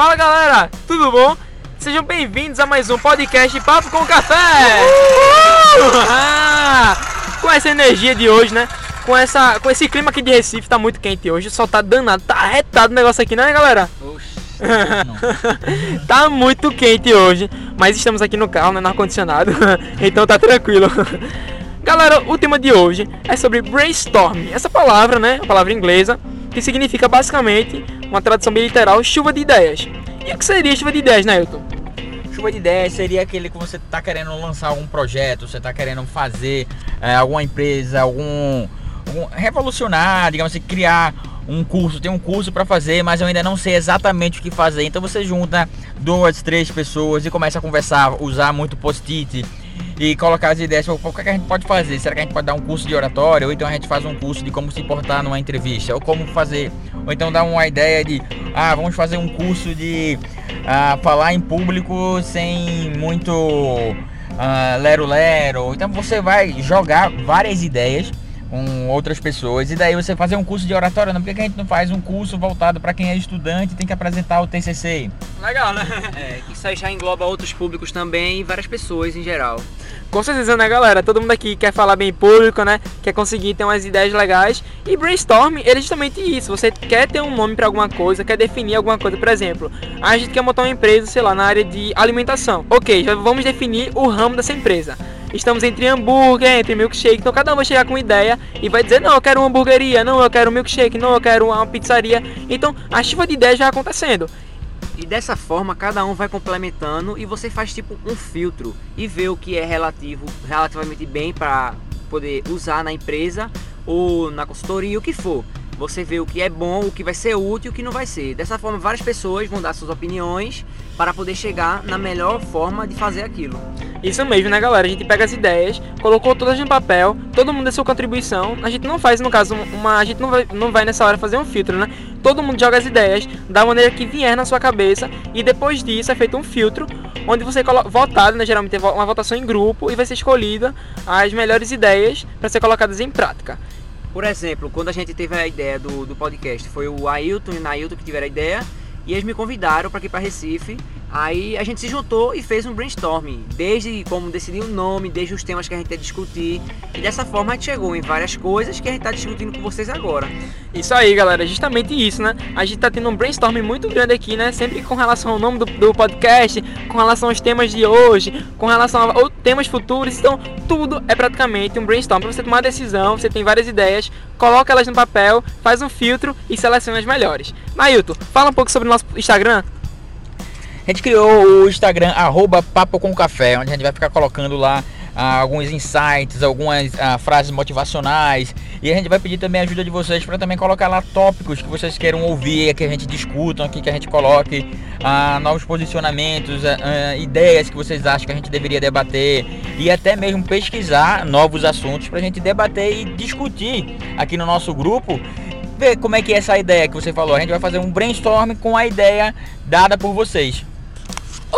Fala galera, tudo bom? Sejam bem-vindos a mais um podcast Papo com Café! Ah, com essa energia de hoje, né? Com, essa, com esse clima aqui de Recife, tá muito quente hoje, só tá danado, tá arretado o negócio aqui, né galera? tá muito quente hoje, mas estamos aqui no carro, né, no ar-condicionado, então tá tranquilo. Galera, o tema de hoje é sobre brainstorm. Essa palavra, né, a palavra inglesa, que significa basicamente, uma tradução bem literal, chuva de ideias. E o que seria chuva de ideias, Nailton? Chuva de ideias seria aquele que você está querendo lançar algum projeto, você está querendo fazer é, alguma empresa, algum, algum revolucionar, digamos assim, criar um curso, tem um curso para fazer, mas eu ainda não sei exatamente o que fazer. Então você junta duas, três pessoas e começa a conversar, usar muito post-it e colocar as ideias. O que, é que a gente pode fazer? Será que a gente pode dar um curso de oratório? Ou então a gente faz um curso de como se portar numa entrevista? Ou como fazer? Ou então dar uma ideia de, ah, vamos fazer um curso de ah, falar em público sem muito lero-lero. Ah, então você vai jogar várias ideias com outras pessoas. E daí você fazer um curso de oratória, não? Por que a gente não faz um curso voltado para quem é estudante e tem que apresentar o TCC? Legal, né? É, isso aí já engloba outros públicos também e várias pessoas em geral. Com certeza, né, galera? Todo mundo aqui quer falar bem público, né? Quer conseguir ter umas ideias legais. E brainstorm, ele é justamente isso. Você quer ter um nome para alguma coisa, quer definir alguma coisa. Por exemplo, a gente quer montar uma empresa, sei lá, na área de alimentação. Ok, já vamos definir o ramo dessa empresa estamos entre hambúrguer, entre milkshake, então cada um vai chegar com ideia e vai dizer, não, eu quero uma hamburgueria, não, eu quero um milkshake, não, eu quero uma pizzaria. Então a chuva de ideias vai acontecendo. E dessa forma cada um vai complementando e você faz tipo um filtro e vê o que é relativo, relativamente bem para poder usar na empresa ou na consultoria, o que for. Você vê o que é bom, o que vai ser útil e o que não vai ser. Dessa forma, várias pessoas vão dar suas opiniões para poder chegar na melhor forma de fazer aquilo. Isso mesmo, né, galera? A gente pega as ideias, colocou todas no papel, todo mundo dá sua contribuição. A gente não faz, no caso, uma. A gente não vai, não vai nessa hora fazer um filtro, né? Todo mundo joga as ideias da maneira que vier na sua cabeça e depois disso é feito um filtro onde você coloca votado, né? Geralmente é uma votação em grupo e vai ser escolhida as melhores ideias para ser colocadas em prática. Por exemplo, quando a gente teve a ideia do, do podcast, foi o Ailton e o Nailton que tiveram a ideia e eles me convidaram para ir para Recife Aí a gente se juntou e fez um brainstorming, desde como decidir o nome, desde os temas que a gente ia discutir. E dessa forma a gente chegou em várias coisas que a gente está discutindo com vocês agora. Isso aí, galera, justamente isso, né? A gente está tendo um brainstorming muito grande aqui, né? Sempre com relação ao nome do, do podcast, com relação aos temas de hoje, com relação a temas futuros. Então, tudo é praticamente um brainstorm. Para você tomar uma decisão, você tem várias ideias, coloca elas no papel, faz um filtro e seleciona as melhores. Nailton, fala um pouco sobre o nosso Instagram. A gente criou o Instagram arroba Papo com Café, onde a gente vai ficar colocando lá ah, alguns insights, algumas ah, frases motivacionais. E a gente vai pedir também a ajuda de vocês para também colocar lá tópicos que vocês queiram ouvir, que a gente discuta aqui, que a gente coloque ah, novos posicionamentos, ah, ah, ideias que vocês acham que a gente deveria debater e até mesmo pesquisar novos assuntos para a gente debater e discutir aqui no nosso grupo ver como é que é essa ideia que você falou. A gente vai fazer um brainstorm com a ideia dada por vocês.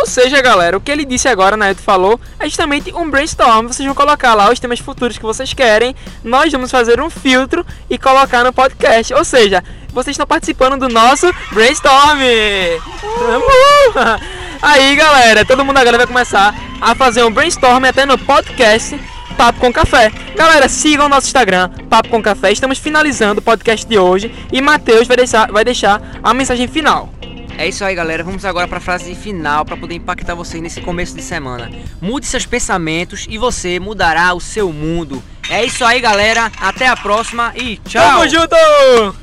Ou seja, galera, o que ele disse agora, né, falou, é justamente um brainstorm. Vocês vão colocar lá os temas futuros que vocês querem. Nós vamos fazer um filtro e colocar no podcast. Ou seja, vocês estão participando do nosso brainstorm. Aí, galera, todo mundo agora vai começar a fazer um brainstorm até no podcast Papo com Café. Galera, sigam o nosso Instagram, Papo com Café. Estamos finalizando o podcast de hoje e Matheus vai deixar, vai deixar a mensagem final. É isso aí, galera. Vamos agora para a frase final para poder impactar vocês nesse começo de semana. Mude seus pensamentos e você mudará o seu mundo. É isso aí, galera. Até a próxima e tchau. Tamo junto!